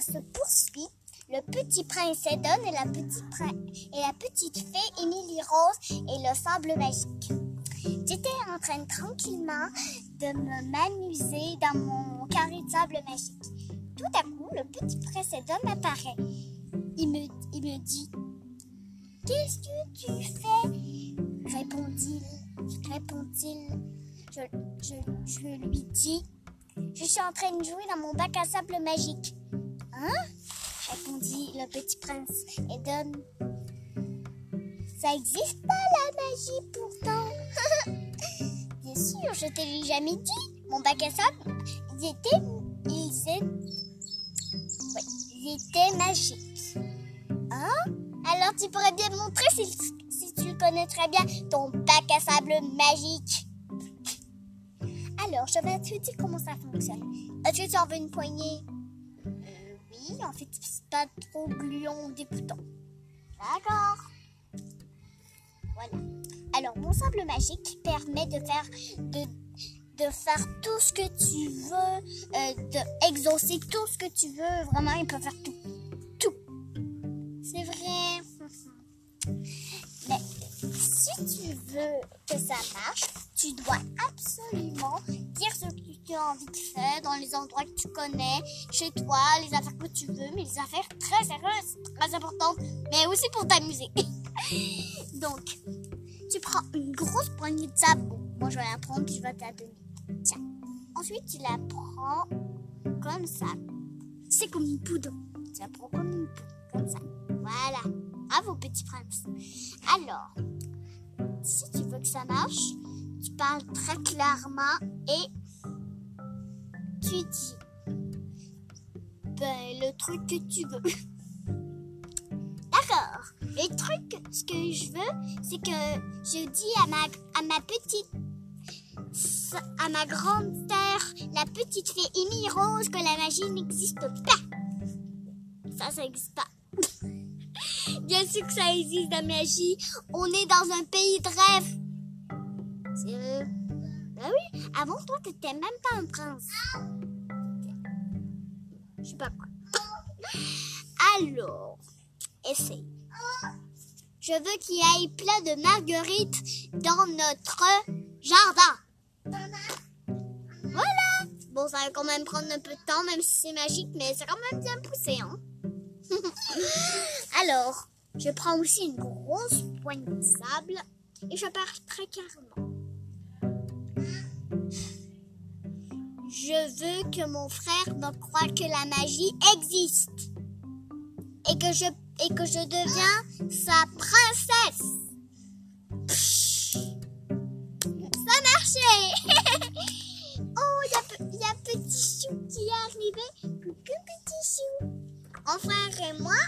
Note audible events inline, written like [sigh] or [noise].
se poursuit. Le petit prince Edon et la petite, fée Émilie Rose et le sable magique. J'étais en train tranquillement de m'amuser dans mon carré de sable magique. Tout à coup, le petit prince Edon apparaît. Il me, il me dit Qu'est-ce que tu fais répond-il. Je, je lui dis Je suis en train de jouer dans mon bac à sable magique. Hein? Répondit le petit prince et donne. Ça existe pas la magie pourtant. [laughs] Bien sûr, je te l'ai jamais dit. Mon bac à sable, il était, il était, oui, il était magique. Hein? Alors tu pourrais bien montrer si, tu connais très bien ton bac à sable magique. Alors, je vais te dire comment ça fonctionne? Tu en veux une poignée? En fait, c'est pas trop gluant ou dégoûtant. D'accord. Voilà. Alors, mon sable magique permet de faire de, faire tout ce que tu veux, euh, de exaucer tout ce que tu veux. Vraiment, il peut faire tout. Tout. C'est vrai. Mais si tu veux que ça marche, tu dois absolument envie de faire dans les endroits que tu connais, chez toi, les affaires que tu veux, mais les affaires très sérieuses, très importantes, mais aussi pour t'amuser. [laughs] Donc, tu prends une grosse poignée de sable. moi, je vais la prendre puis je vais te la donner. Tiens. Ensuite, tu la prends comme ça. C'est comme une poudre. Tu la prends comme une poudre, comme ça. Voilà. Bravo, petit prince. Alors, si tu veux que ça marche, tu parles très clairement et tu dis ben, le truc que tu veux. [laughs] D'accord. Le truc, ce que je veux, c'est que je dis à ma, à ma petite, à ma grande sœur, la petite fée Amy Rose, que la magie n'existe pas. Ça, ça n'existe pas. [laughs] Bien sûr que ça existe, la magie. On est dans un pays de rêve. Avant toi, t'étais même pas un prince. Je sais pas quoi. Alors, essaye. Je veux qu'il y ait plein de marguerites dans notre jardin. Voilà. Bon, ça va quand même prendre un peu de temps, même si c'est magique, mais c'est quand même bien poussé, hein. [laughs] Alors, je prends aussi une grosse poignée de sable et je pars très carrément. Je veux que mon frère me croie que la magie existe et que je, et que je deviens sa princesse. Ça ça marchait [laughs] oh, il y, y, a petit chou qui est arrivé. Coucou petit chou. Mon frère et moi,